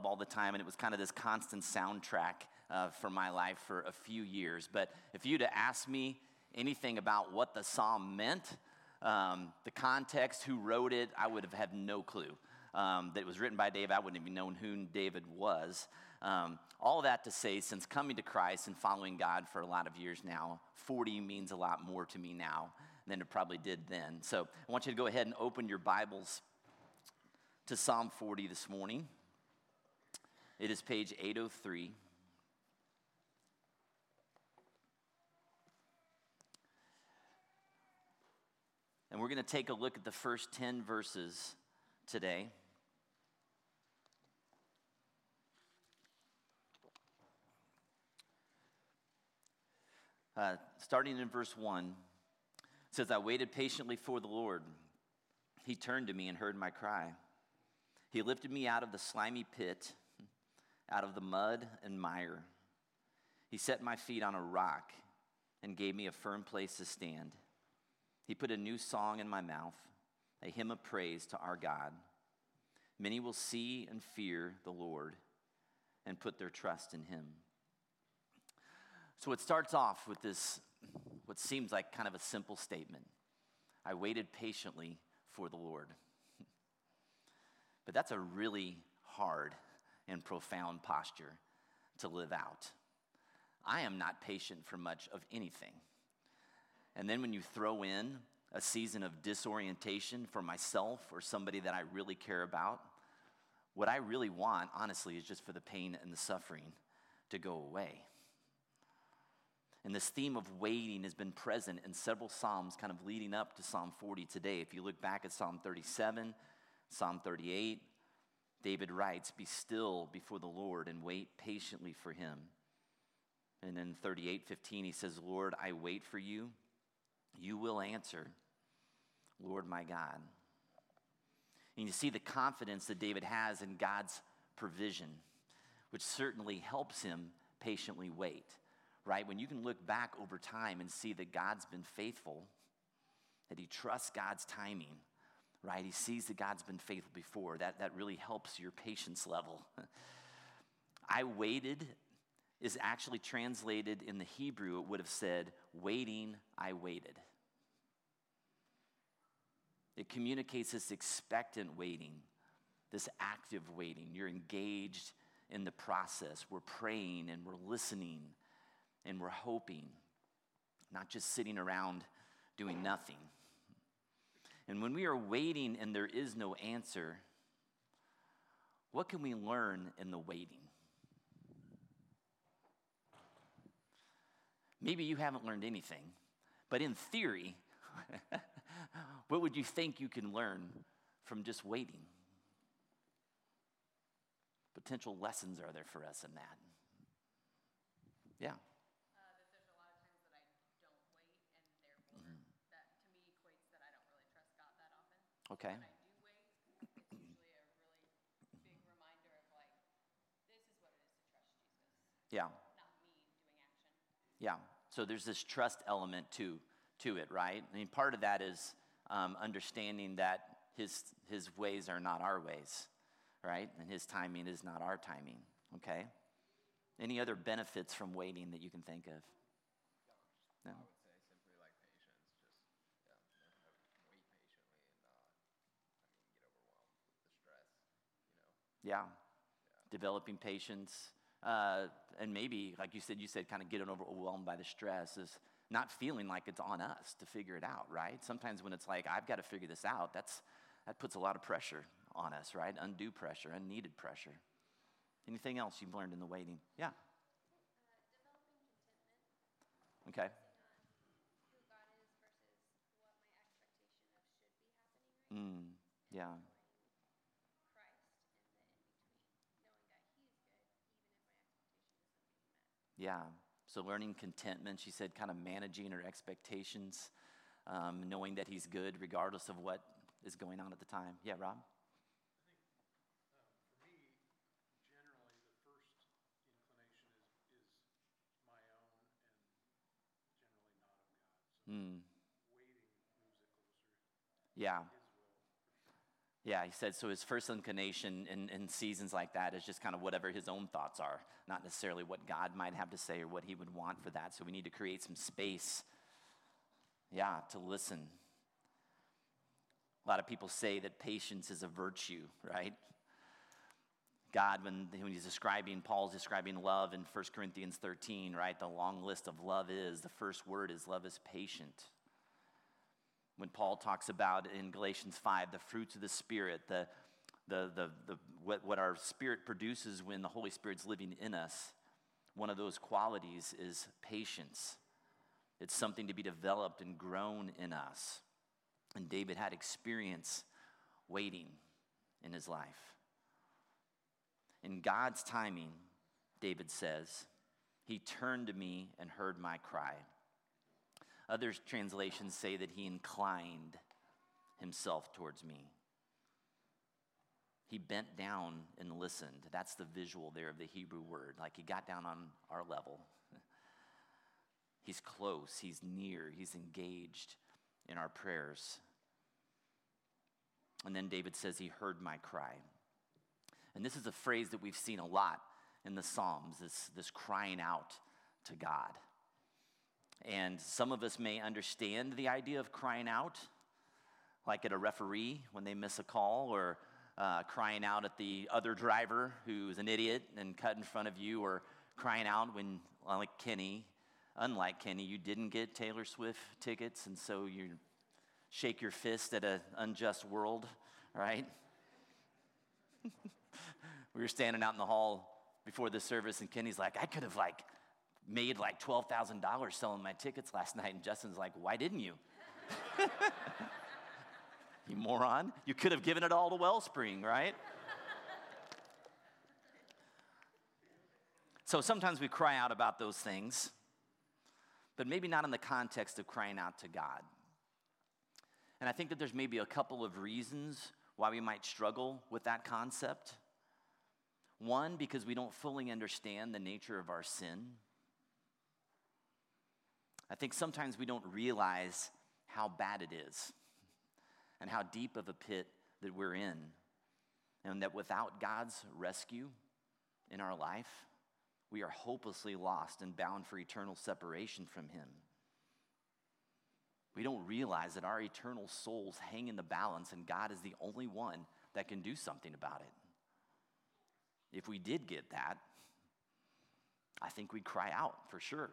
club all the time, and it was kind of this constant soundtrack uh, for my life for a few years. But if you'd have asked me anything about what the psalm meant, um, the context, who wrote it, I would have had no clue. Um, that it was written by David, I wouldn't have known who David was. Um, all that to say, since coming to Christ and following God for a lot of years now, 40 means a lot more to me now than it probably did then. So I want you to go ahead and open your Bibles to Psalm 40 this morning. It is page 803. And we're going to take a look at the first 10 verses today. Uh, starting in verse 1, says, I waited patiently for the Lord. He turned to me and heard my cry. He lifted me out of the slimy pit, out of the mud and mire. He set my feet on a rock and gave me a firm place to stand. He put a new song in my mouth, a hymn of praise to our God. Many will see and fear the Lord and put their trust in him. So it starts off with this, what seems like kind of a simple statement I waited patiently for the Lord. but that's a really hard and profound posture to live out. I am not patient for much of anything. And then when you throw in a season of disorientation for myself or somebody that I really care about, what I really want, honestly, is just for the pain and the suffering to go away. And this theme of waiting has been present in several Psalms kind of leading up to Psalm 40 today. If you look back at Psalm 37, Psalm 38, David writes, Be still before the Lord and wait patiently for him. And in 38 15, he says, Lord, I wait for you. You will answer, Lord my God. And you see the confidence that David has in God's provision, which certainly helps him patiently wait right? When you can look back over time and see that God's been faithful, that he trusts God's timing, right? He sees that God's been faithful before. That, that really helps your patience level. I waited is actually translated in the Hebrew, it would have said, waiting, I waited. It communicates this expectant waiting, this active waiting. You're engaged in the process. We're praying and we're listening and we're hoping, not just sitting around doing nothing. And when we are waiting and there is no answer, what can we learn in the waiting? Maybe you haven't learned anything, but in theory, what would you think you can learn from just waiting? Potential lessons are there for us in that? Yeah. Okay. Yeah. Yeah. So there's this trust element to to it, right? I mean, part of that is um, understanding that his his ways are not our ways, right? And his timing is not our timing. Okay. Any other benefits from waiting that you can think of? No. Yeah. Developing patience. Uh, and maybe, like you said, you said kind of getting overwhelmed by the stress is not feeling like it's on us to figure it out, right? Sometimes when it's like, I've got to figure this out, that's, that puts a lot of pressure on us, right? Undue pressure, unneeded pressure. Anything else you've learned in the waiting? Yeah. Uh, okay. Mm, yeah. Yeah. So learning contentment, she said, kind of managing her expectations, um, knowing that he's good regardless of what is going on at the time. Yeah, Rob? Mm. Yeah. Yeah, he said so his first inclination in, in seasons like that is just kind of whatever his own thoughts are, not necessarily what God might have to say or what he would want for that. So we need to create some space, yeah, to listen. A lot of people say that patience is a virtue, right? God, when, when he's describing, Paul's describing love in 1 Corinthians 13, right? The long list of love is, the first word is love is patient when Paul talks about in Galatians 5 the fruits of the Spirit, the, the, the, the, what, what our spirit produces when the Holy Spirit's living in us, one of those qualities is patience. It's something to be developed and grown in us. And David had experience waiting in his life. In God's timing, David says, He turned to me and heard my cry. Other translations say that he inclined himself towards me. He bent down and listened. That's the visual there of the Hebrew word. Like he got down on our level. He's close, he's near, he's engaged in our prayers. And then David says, He heard my cry. And this is a phrase that we've seen a lot in the Psalms this, this crying out to God. And some of us may understand the idea of crying out, like at a referee when they miss a call, or uh, crying out at the other driver who's an idiot and cut in front of you, or crying out when, like Kenny, unlike Kenny, you didn't get Taylor Swift tickets, and so you shake your fist at an unjust world, right? we were standing out in the hall before the service, and Kenny's like, I could have like made like $12,000 selling my tickets last night. And Justin's like, Why didn't you? you moron. You could have given it all to Wellspring, right? so sometimes we cry out about those things, but maybe not in the context of crying out to God. And I think that there's maybe a couple of reasons why we might struggle with that concept. One, because we don't fully understand the nature of our sin. I think sometimes we don't realize how bad it is and how deep of a pit that we're in, and that without God's rescue in our life, we are hopelessly lost and bound for eternal separation from Him. We don't realize that our eternal souls hang in the balance, and God is the only one that can do something about it. If we did get that, I think we'd cry out for sure.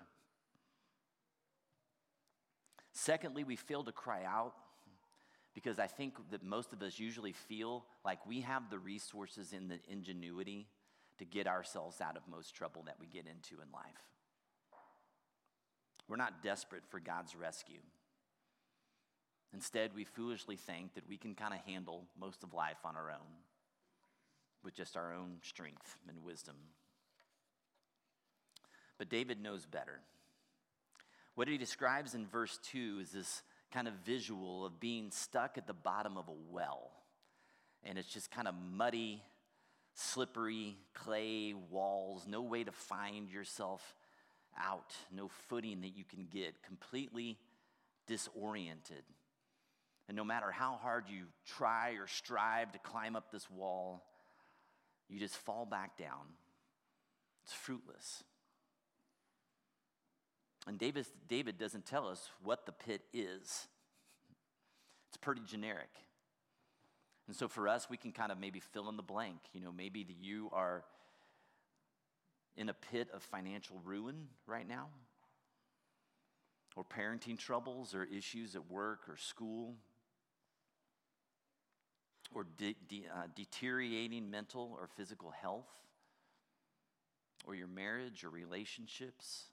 Secondly, we fail to cry out because I think that most of us usually feel like we have the resources and the ingenuity to get ourselves out of most trouble that we get into in life. We're not desperate for God's rescue. Instead, we foolishly think that we can kind of handle most of life on our own with just our own strength and wisdom. But David knows better. What he describes in verse 2 is this kind of visual of being stuck at the bottom of a well. And it's just kind of muddy, slippery clay walls, no way to find yourself out, no footing that you can get, completely disoriented. And no matter how hard you try or strive to climb up this wall, you just fall back down. It's fruitless. And David, David doesn't tell us what the pit is, it's pretty generic. And so for us, we can kind of maybe fill in the blank. You know, maybe you are in a pit of financial ruin right now, or parenting troubles, or issues at work or school, or de- de- uh, deteriorating mental or physical health, or your marriage or relationships.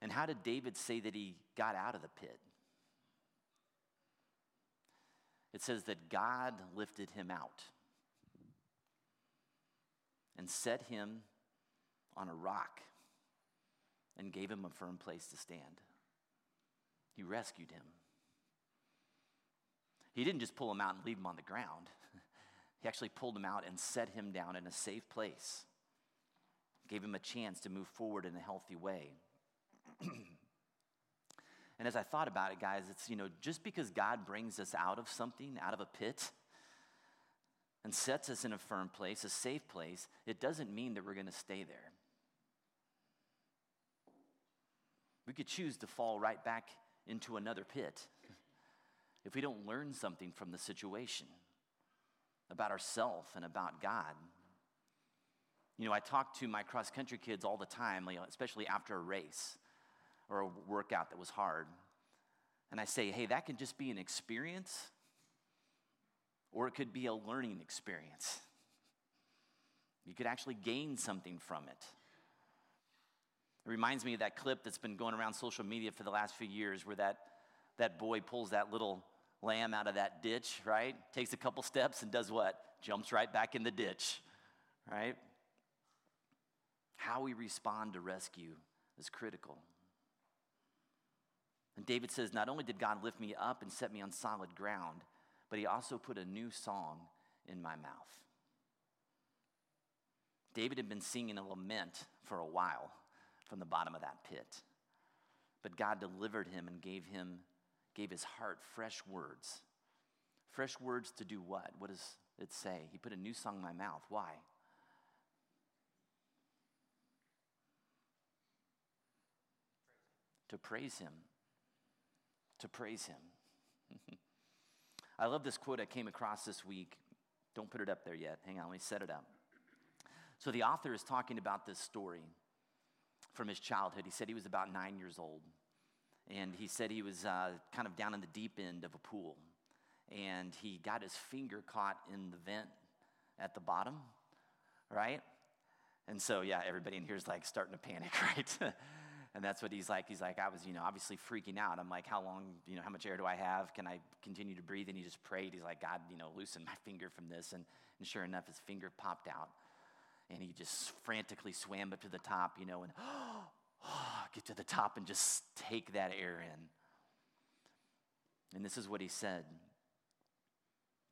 And how did David say that he got out of the pit? It says that God lifted him out and set him on a rock and gave him a firm place to stand. He rescued him. He didn't just pull him out and leave him on the ground. He actually pulled him out and set him down in a safe place, gave him a chance to move forward in a healthy way. And as I thought about it, guys, it's, you know, just because God brings us out of something, out of a pit, and sets us in a firm place, a safe place, it doesn't mean that we're going to stay there. We could choose to fall right back into another pit if we don't learn something from the situation about ourselves and about God. You know, I talk to my cross country kids all the time, especially after a race or a workout that was hard. And I say, hey, that can just be an experience, or it could be a learning experience. You could actually gain something from it. It reminds me of that clip that's been going around social media for the last few years where that, that boy pulls that little lamb out of that ditch, right? Takes a couple steps and does what? Jumps right back in the ditch, right? How we respond to rescue is critical. And David says, Not only did God lift me up and set me on solid ground, but he also put a new song in my mouth. David had been singing a lament for a while from the bottom of that pit. But God delivered him and gave him gave his heart fresh words. Fresh words to do what? What does it say? He put a new song in my mouth. Why? To praise him. To praise him. I love this quote I came across this week. Don't put it up there yet. Hang on, let me set it up. So, the author is talking about this story from his childhood. He said he was about nine years old and he said he was uh, kind of down in the deep end of a pool and he got his finger caught in the vent at the bottom right and so yeah everybody in here is like starting to panic right and that's what he's like he's like i was you know obviously freaking out. I'm like how long you know how much air do i have? Can i continue to breathe? And he just prayed. He's like god you know loosen my finger from this. And, and sure enough his finger popped out. And he just frantically swam up to the top you know and get to the top and just take that air in. And this is what he said.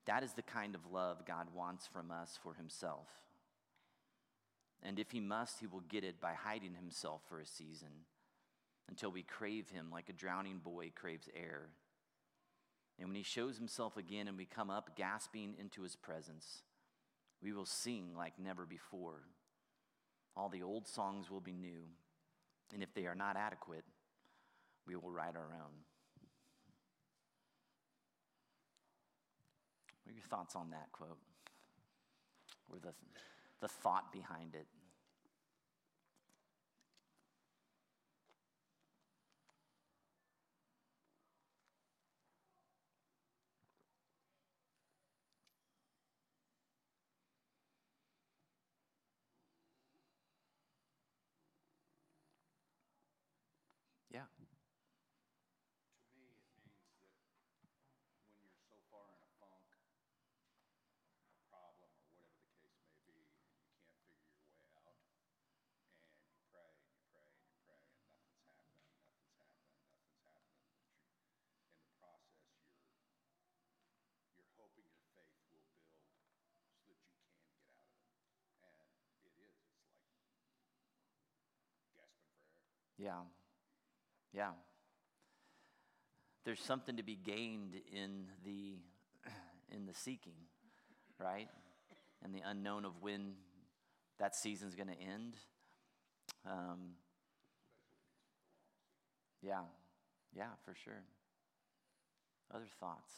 That is the kind of love God wants from us for himself. And if he must, he will get it by hiding himself for a season until we crave him like a drowning boy craves air. And when he shows himself again and we come up gasping into his presence, we will sing like never before. All the old songs will be new. And if they are not adequate, we will write our own. What are your thoughts on that quote? Or the, the thought behind it? Yeah. To me, it means that when you're so far in a funk, a problem, or whatever the case may be, and you can't figure your way out, and you pray and you pray and you pray, and nothing's happening, nothing's happening, nothing's happening, but you, in the process, you're you're hoping your faith will build so that you can get out of it, and it is. It's like gasping for air. Yeah. Yeah. There's something to be gained in the in the seeking, right? And the unknown of when that season's going to end. Um, yeah, yeah, for sure. Other thoughts?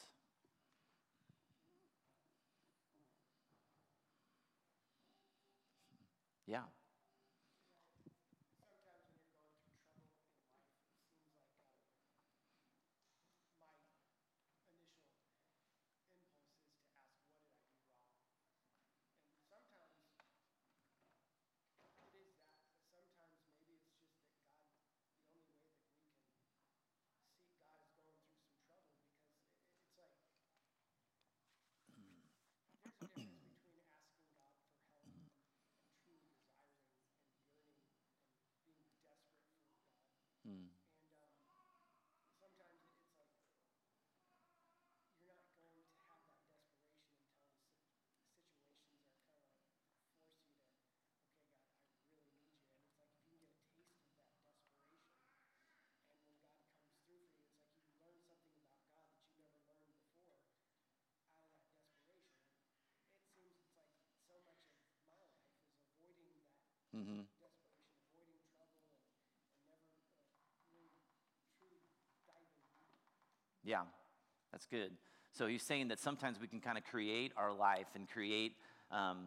Yeah. Mm-hmm. Yeah, that's good. So he's saying that sometimes we can kind of create our life and create, um,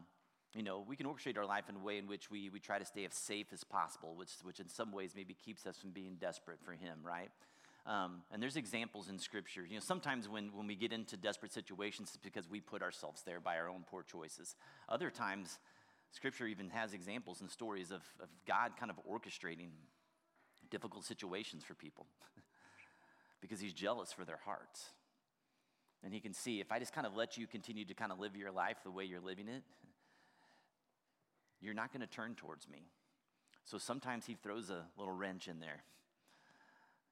you know, we can orchestrate our life in a way in which we, we try to stay as safe as possible, which, which in some ways maybe keeps us from being desperate for him, right? Um, and there's examples in scripture. You know, sometimes when, when we get into desperate situations, it's because we put ourselves there by our own poor choices. Other times, scripture even has examples and stories of, of God kind of orchestrating difficult situations for people because he's jealous for their hearts. And he can see if I just kind of let you continue to kind of live your life the way you're living it, you're not going to turn towards me. So sometimes he throws a little wrench in there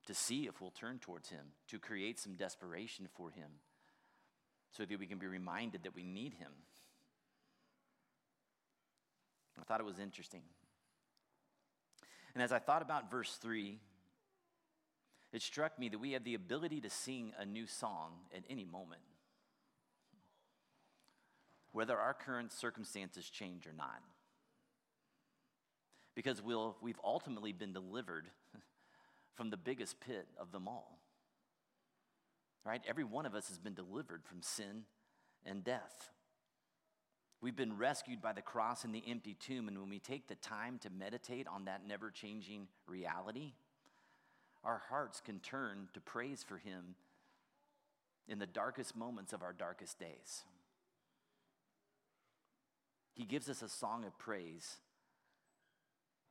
to see if we'll turn towards him, to create some desperation for him, so that we can be reminded that we need him. I thought it was interesting. And as I thought about verse 3, it struck me that we have the ability to sing a new song at any moment, whether our current circumstances change or not. Because we'll, we've ultimately been delivered from the biggest pit of them all. Right? Every one of us has been delivered from sin and death. We've been rescued by the cross and the empty tomb, and when we take the time to meditate on that never changing reality, our hearts can turn to praise for Him in the darkest moments of our darkest days. He gives us a song of praise.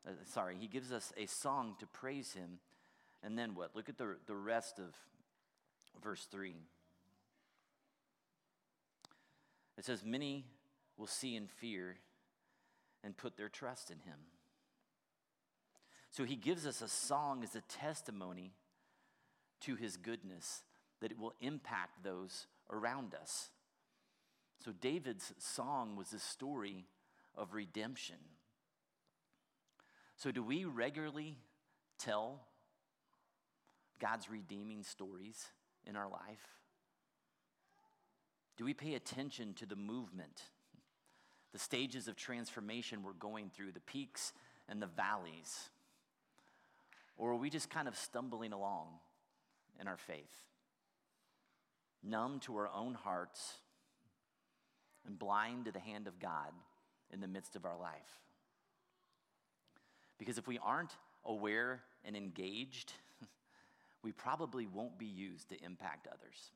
Uh, sorry, He gives us a song to praise Him. And then what? Look at the, the rest of verse 3. It says, Many will see and fear and put their trust in him. So he gives us a song as a testimony to his goodness that it will impact those around us. So David's song was a story of redemption. So, do we regularly tell God's redeeming stories in our life? Do we pay attention to the movement the stages of transformation we're going through, the peaks and the valleys? Or are we just kind of stumbling along in our faith, numb to our own hearts and blind to the hand of God in the midst of our life? Because if we aren't aware and engaged, we probably won't be used to impact others.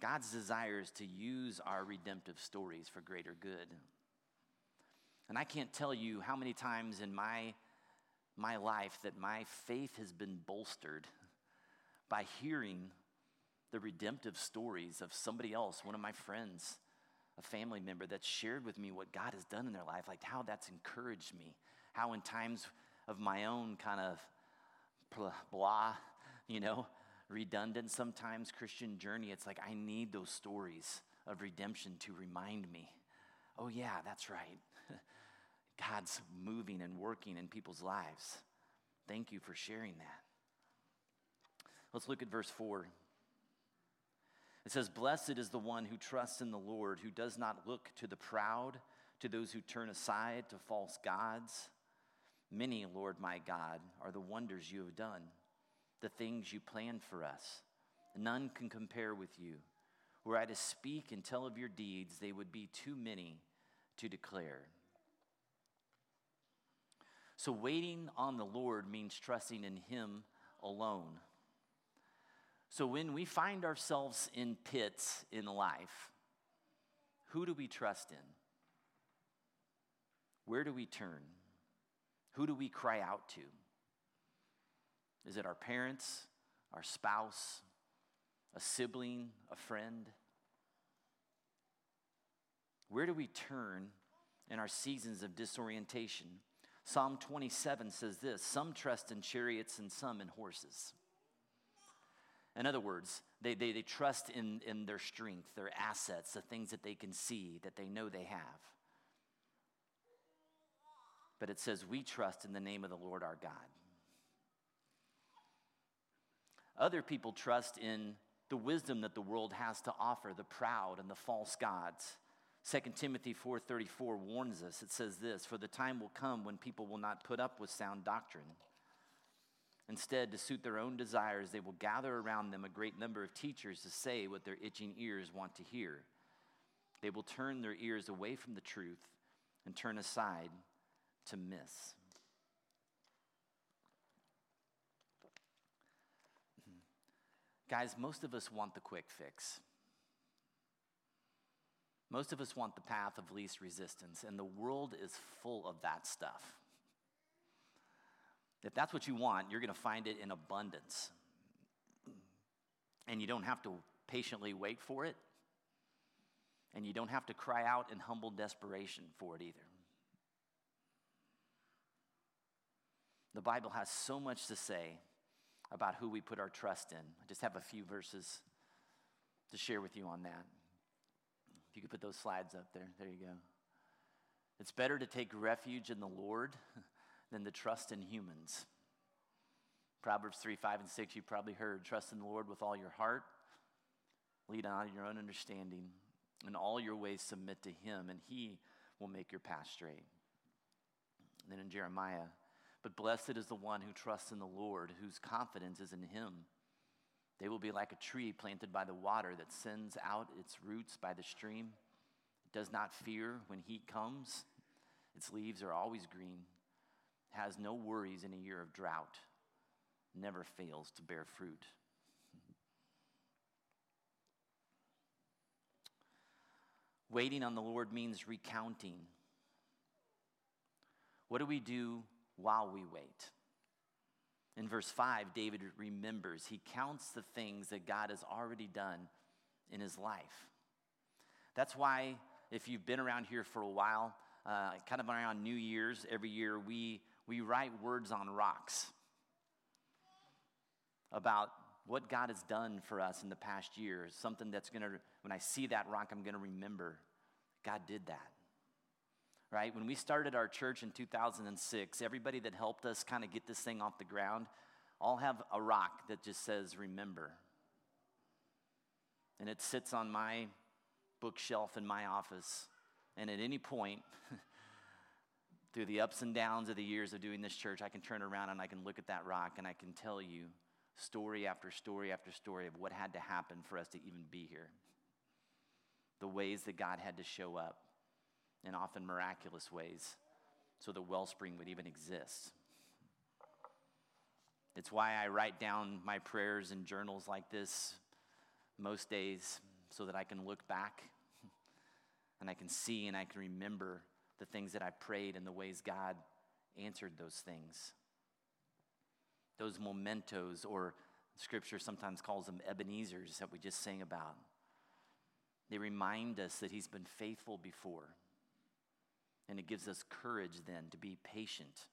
God's desire is to use our redemptive stories for greater good. And I can't tell you how many times in my, my life that my faith has been bolstered by hearing the redemptive stories of somebody else, one of my friends, a family member that's shared with me what God has done in their life, like how that's encouraged me, how in times of my own kind of blah, you know, redundant sometimes Christian journey, it's like I need those stories of redemption to remind me oh, yeah, that's right. God's moving and working in people's lives. Thank you for sharing that. Let's look at verse 4. It says, Blessed is the one who trusts in the Lord, who does not look to the proud, to those who turn aside to false gods. Many, Lord my God, are the wonders you have done the things you planned for us. None can compare with you. Were I to speak and tell of your deeds, they would be too many to declare. So, waiting on the Lord means trusting in Him alone. So, when we find ourselves in pits in life, who do we trust in? Where do we turn? Who do we cry out to? Is it our parents, our spouse, a sibling, a friend? Where do we turn in our seasons of disorientation? Psalm 27 says this Some trust in chariots and some in horses. In other words, they, they, they trust in, in their strength, their assets, the things that they can see, that they know they have. But it says, We trust in the name of the Lord our God. Other people trust in the wisdom that the world has to offer, the proud and the false gods. 2 Timothy 4:34 warns us. It says this, "For the time will come when people will not put up with sound doctrine. Instead, to suit their own desires, they will gather around them a great number of teachers to say what their itching ears want to hear. They will turn their ears away from the truth and turn aside to myths." Guys, most of us want the quick fix. Most of us want the path of least resistance, and the world is full of that stuff. If that's what you want, you're going to find it in abundance. And you don't have to patiently wait for it, and you don't have to cry out in humble desperation for it either. The Bible has so much to say about who we put our trust in. I just have a few verses to share with you on that. If you could put those slides up there, there you go. It's better to take refuge in the Lord than to trust in humans. Proverbs 3, 5, and 6, You've probably heard trust in the Lord with all your heart, lead on your own understanding, and all your ways submit to Him, and He will make your path straight. And then in Jeremiah, but blessed is the one who trusts in the Lord, whose confidence is in him. They will be like a tree planted by the water that sends out its roots by the stream. It does not fear when heat comes. Its leaves are always green. Has no worries in a year of drought. Never fails to bear fruit. Waiting on the Lord means recounting. What do we do while we wait. In verse 5, David remembers, he counts the things that God has already done in his life. That's why, if you've been around here for a while, uh, kind of around New Year's, every year we, we write words on rocks about what God has done for us in the past year. Something that's going to, when I see that rock, I'm going to remember God did that right? When we started our church in 2006, everybody that helped us kind of get this thing off the ground all have a rock that just says, Remember. And it sits on my bookshelf in my office. And at any point, through the ups and downs of the years of doing this church, I can turn around and I can look at that rock and I can tell you story after story after story of what had to happen for us to even be here. The ways that God had to show up in often miraculous ways so the wellspring would even exist. It's why I write down my prayers in journals like this most days so that I can look back and I can see and I can remember the things that I prayed and the ways God answered those things. Those mementos, or scripture sometimes calls them Ebenezer's that we just sang about. They remind us that He's been faithful before. And it gives us courage then to be patient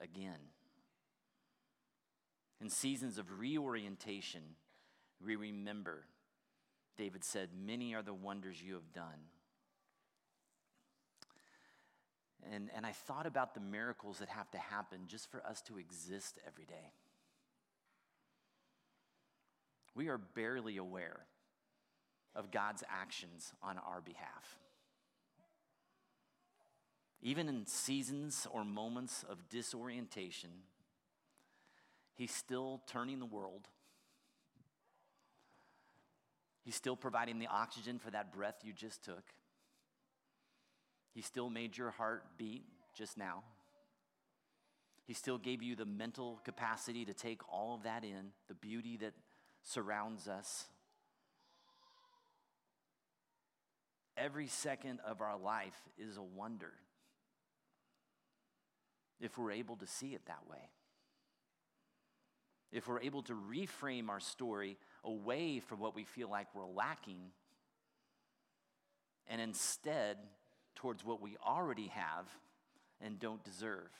again. In seasons of reorientation, we remember, David said, Many are the wonders you have done. And, and I thought about the miracles that have to happen just for us to exist every day. We are barely aware of God's actions on our behalf. Even in seasons or moments of disorientation, He's still turning the world. He's still providing the oxygen for that breath you just took. He still made your heart beat just now. He still gave you the mental capacity to take all of that in, the beauty that surrounds us. Every second of our life is a wonder if we're able to see it that way. If we're able to reframe our story away from what we feel like we're lacking and instead towards what we already have and don't deserve.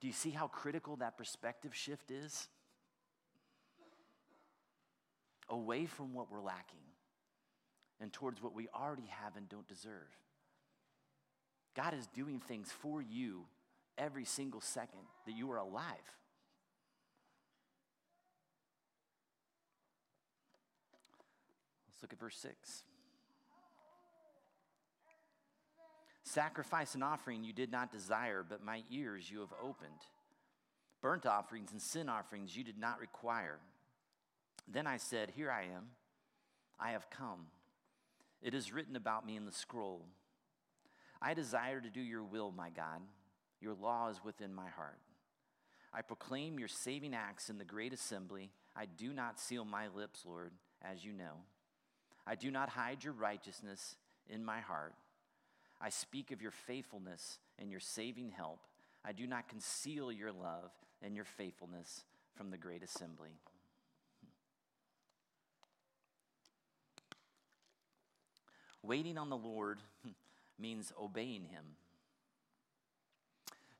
Do you see how critical that perspective shift is? Away from what we're lacking and towards what we already have and don't deserve. God is doing things for you every single second that you are alive. Let's look at verse 6. Sacrifice and offering you did not desire, but my ears you have opened. Burnt offerings and sin offerings you did not require. Then I said, Here I am. I have come. It is written about me in the scroll. I desire to do your will, my God. Your law is within my heart. I proclaim your saving acts in the great assembly. I do not seal my lips, Lord, as you know. I do not hide your righteousness in my heart. I speak of your faithfulness and your saving help. I do not conceal your love and your faithfulness from the great assembly. Waiting on the Lord means obeying him.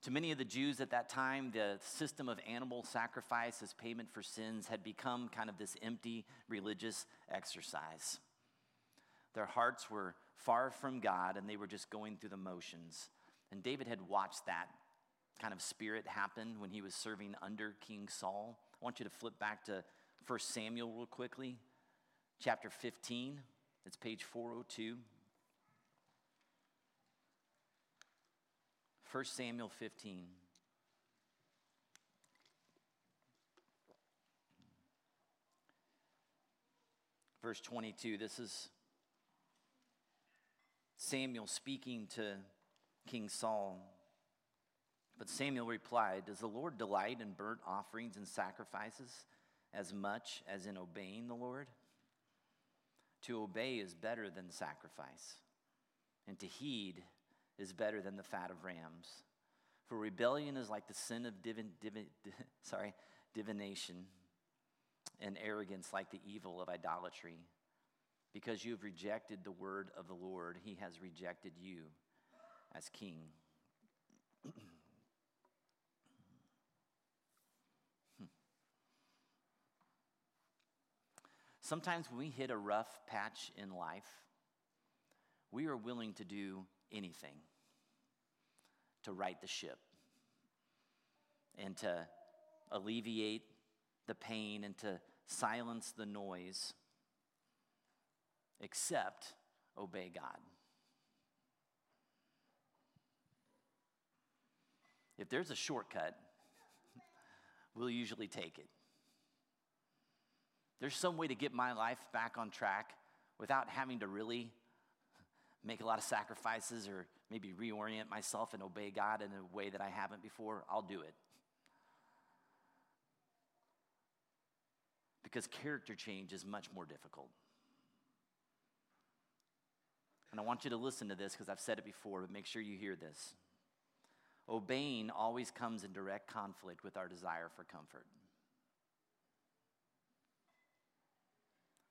To many of the Jews at that time, the system of animal sacrifice as payment for sins had become kind of this empty religious exercise. Their hearts were far from God and they were just going through the motions. And David had watched that kind of spirit happen when he was serving under King Saul. I want you to flip back to 1 Samuel real quickly, chapter 15. It's page 402. 1 Samuel 15. Verse 22. This is Samuel speaking to King Saul. But Samuel replied, Does the Lord delight in burnt offerings and sacrifices as much as in obeying the Lord? To obey is better than sacrifice, and to heed is better than the fat of rams. For rebellion is like the sin of divin, divin, sorry, divination, and arrogance like the evil of idolatry. Because you have rejected the word of the Lord, he has rejected you as king. Sometimes when we hit a rough patch in life, we are willing to do anything to right the ship and to alleviate the pain and to silence the noise, except obey God. If there's a shortcut, we'll usually take it. There's some way to get my life back on track without having to really make a lot of sacrifices or maybe reorient myself and obey God in a way that I haven't before, I'll do it. Because character change is much more difficult. And I want you to listen to this because I've said it before, but make sure you hear this. Obeying always comes in direct conflict with our desire for comfort.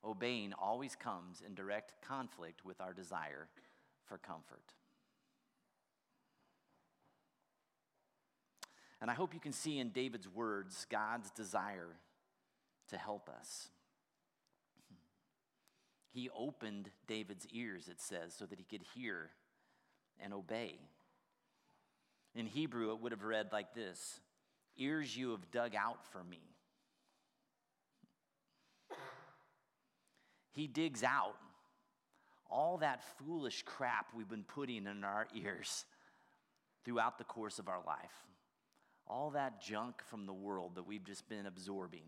Obeying always comes in direct conflict with our desire for comfort. And I hope you can see in David's words God's desire to help us. He opened David's ears, it says, so that he could hear and obey. In Hebrew, it would have read like this Ears you have dug out for me. He digs out all that foolish crap we've been putting in our ears throughout the course of our life, all that junk from the world that we've just been absorbing.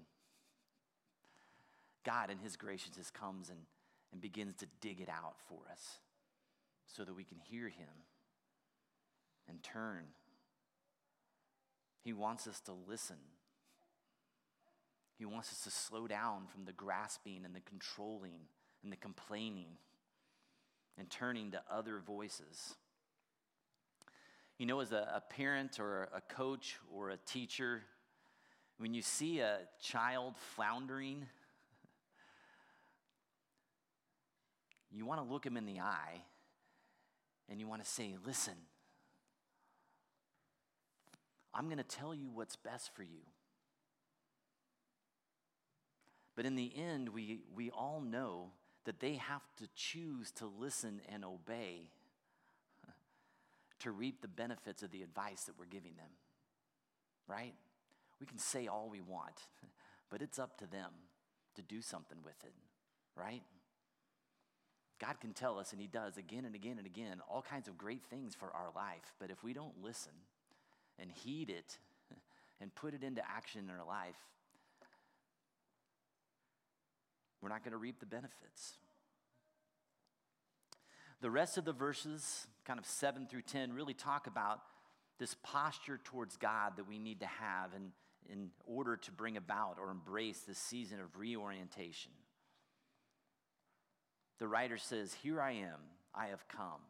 God, in His graciousness, comes and, and begins to dig it out for us so that we can hear Him and turn. He wants us to listen. He wants us to slow down from the grasping and the controlling and the complaining and turning to other voices. You know, as a, a parent or a coach or a teacher, when you see a child floundering, you want to look him in the eye and you want to say, Listen, I'm going to tell you what's best for you. But in the end, we, we all know that they have to choose to listen and obey to reap the benefits of the advice that we're giving them. Right? We can say all we want, but it's up to them to do something with it. Right? God can tell us, and He does again and again and again, all kinds of great things for our life. But if we don't listen and heed it and put it into action in our life, we're not going to reap the benefits. The rest of the verses, kind of 7 through 10, really talk about this posture towards God that we need to have in, in order to bring about or embrace this season of reorientation. The writer says, Here I am, I have come.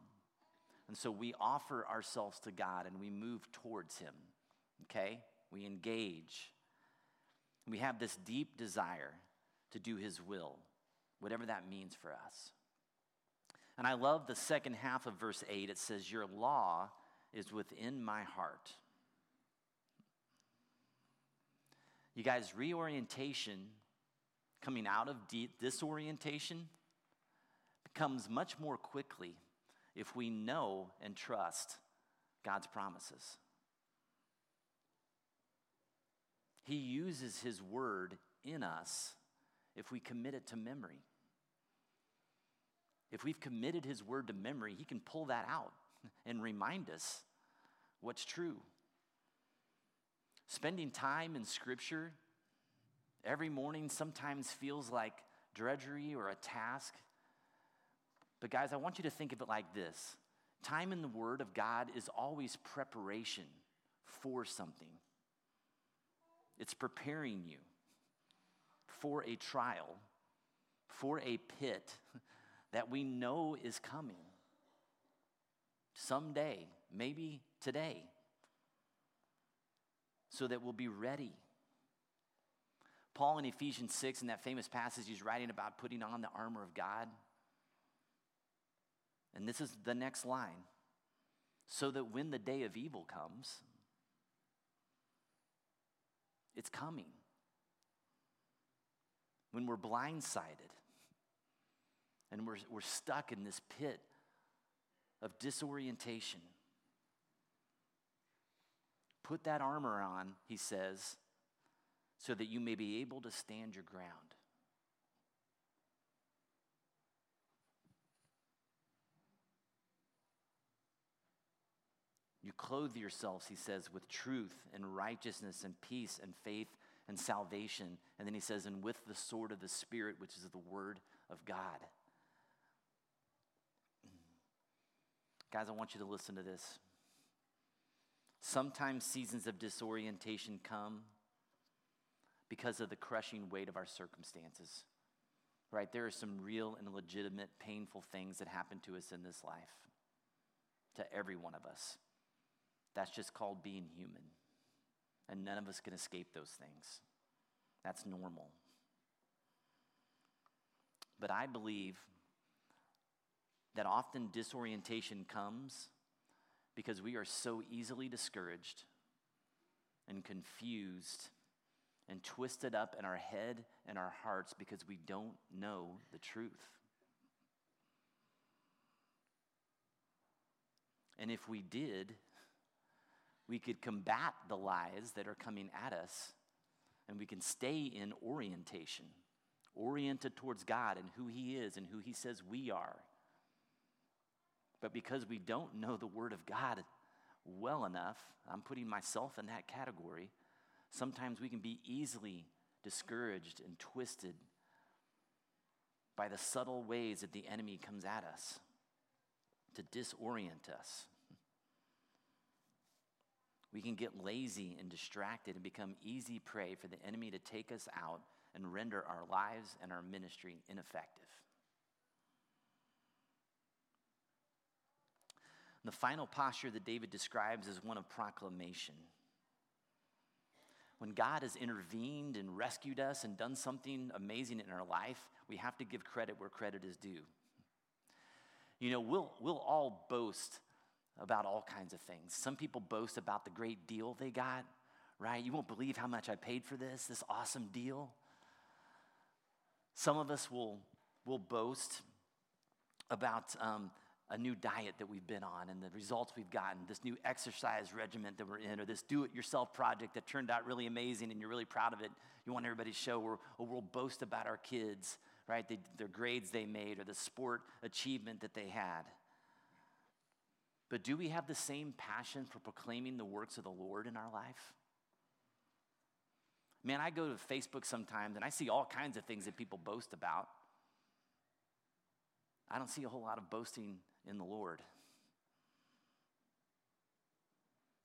And so we offer ourselves to God and we move towards Him, okay? We engage. We have this deep desire to do His will, whatever that means for us. And I love the second half of verse 8. It says, Your law is within my heart. You guys, reorientation, coming out of de- disorientation, comes much more quickly if we know and trust God's promises. He uses His word in us if we commit it to memory. If we've committed His word to memory, He can pull that out and remind us what's true. Spending time in Scripture every morning sometimes feels like drudgery or a task. But, guys, I want you to think of it like this time in the Word of God is always preparation for something, it's preparing you for a trial, for a pit that we know is coming someday, maybe today, so that we'll be ready. Paul in Ephesians 6, in that famous passage, he's writing about putting on the armor of God. And this is the next line so that when the day of evil comes, it's coming. When we're blindsided and we're, we're stuck in this pit of disorientation, put that armor on, he says, so that you may be able to stand your ground. You clothe yourselves, he says, with truth and righteousness and peace and faith and salvation. And then he says, and with the sword of the Spirit, which is the word of God. Guys, I want you to listen to this. Sometimes seasons of disorientation come because of the crushing weight of our circumstances. Right? There are some real and legitimate painful things that happen to us in this life, to every one of us. That's just called being human. And none of us can escape those things. That's normal. But I believe that often disorientation comes because we are so easily discouraged and confused and twisted up in our head and our hearts because we don't know the truth. And if we did, we could combat the lies that are coming at us and we can stay in orientation, oriented towards God and who He is and who He says we are. But because we don't know the Word of God well enough, I'm putting myself in that category, sometimes we can be easily discouraged and twisted by the subtle ways that the enemy comes at us to disorient us. We can get lazy and distracted and become easy prey for the enemy to take us out and render our lives and our ministry ineffective. the final posture that David describes is one of proclamation. When God has intervened and rescued us and done something amazing in our life, we have to give credit where credit is due. You know, we'll, we'll all boast about all kinds of things. Some people boast about the great deal they got, right? You won't believe how much I paid for this, this awesome deal. Some of us will, will boast about um, a new diet that we've been on and the results we've gotten, this new exercise regimen that we're in, or this do it yourself project that turned out really amazing and you're really proud of it. You want everybody to show, or, or we'll boast about our kids, right? They, their grades they made or the sport achievement that they had. But do we have the same passion for proclaiming the works of the Lord in our life? Man, I go to Facebook sometimes and I see all kinds of things that people boast about. I don't see a whole lot of boasting in the Lord.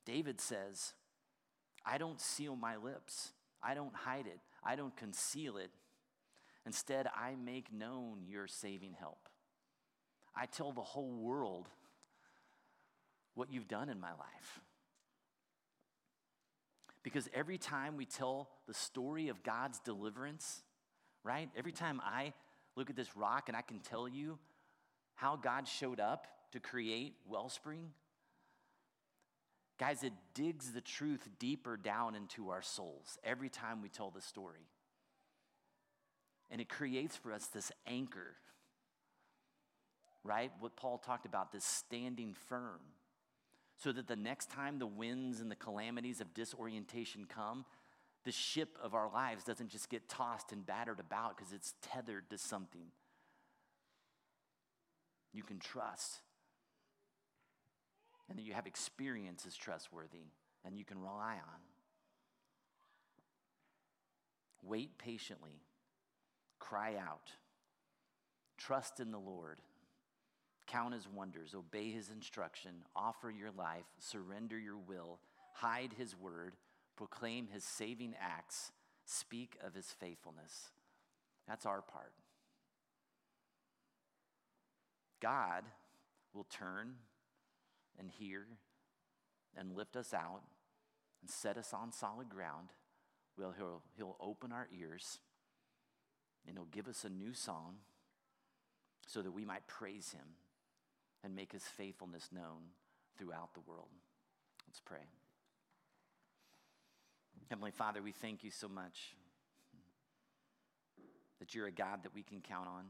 David says, I don't seal my lips, I don't hide it, I don't conceal it. Instead, I make known your saving help. I tell the whole world what you've done in my life. Because every time we tell the story of God's deliverance, right? Every time I look at this rock and I can tell you how God showed up to create Wellspring, guys, it digs the truth deeper down into our souls every time we tell the story. And it creates for us this anchor, right? What Paul talked about, this standing firm so that the next time the winds and the calamities of disorientation come, the ship of our lives doesn't just get tossed and battered about because it's tethered to something you can trust. And that you have experience is trustworthy and you can rely on. Wait patiently, cry out, trust in the Lord count his wonders, obey his instruction, offer your life, surrender your will, hide his word, proclaim his saving acts, speak of his faithfulness. That's our part. God will turn and hear and lift us out and set us on solid ground. Well, he'll, he'll open our ears and he'll give us a new song so that we might praise him and make his faithfulness known throughout the world. Let's pray. Heavenly Father, we thank you so much that you're a God that we can count on.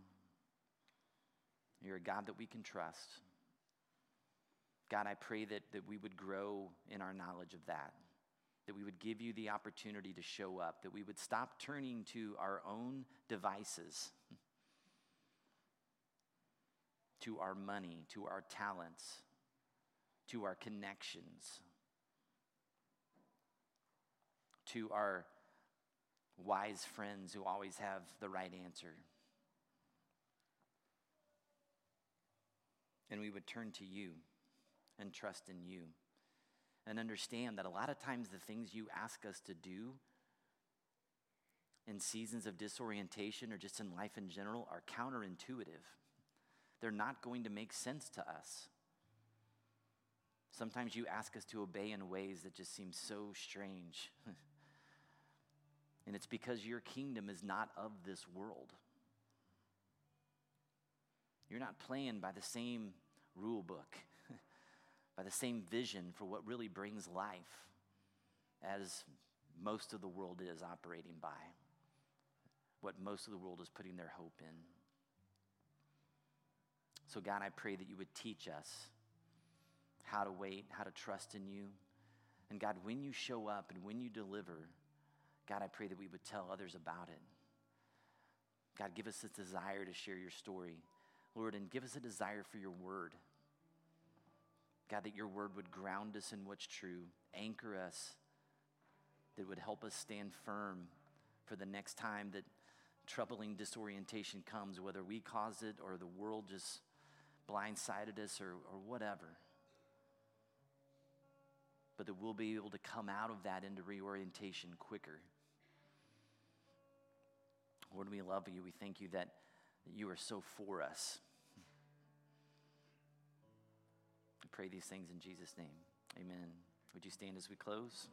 You're a God that we can trust. God, I pray that, that we would grow in our knowledge of that, that we would give you the opportunity to show up, that we would stop turning to our own devices to our money, to our talents, to our connections, to our wise friends who always have the right answer. And we would turn to you and trust in you and understand that a lot of times the things you ask us to do in seasons of disorientation or just in life in general are counterintuitive they're not going to make sense to us. Sometimes you ask us to obey in ways that just seem so strange. and it's because your kingdom is not of this world. You're not playing by the same rule book, by the same vision for what really brings life as most of the world is operating by, what most of the world is putting their hope in. So, God, I pray that you would teach us how to wait, how to trust in you. And God, when you show up and when you deliver, God, I pray that we would tell others about it. God, give us a desire to share your story, Lord, and give us a desire for your word. God, that your word would ground us in what's true, anchor us, that would help us stand firm for the next time that troubling disorientation comes, whether we caused it or the world just blindsided us or, or whatever. But that we'll be able to come out of that into reorientation quicker. Lord, we love you. We thank you that, that you are so for us. I pray these things in Jesus' name. Amen. Would you stand as we close?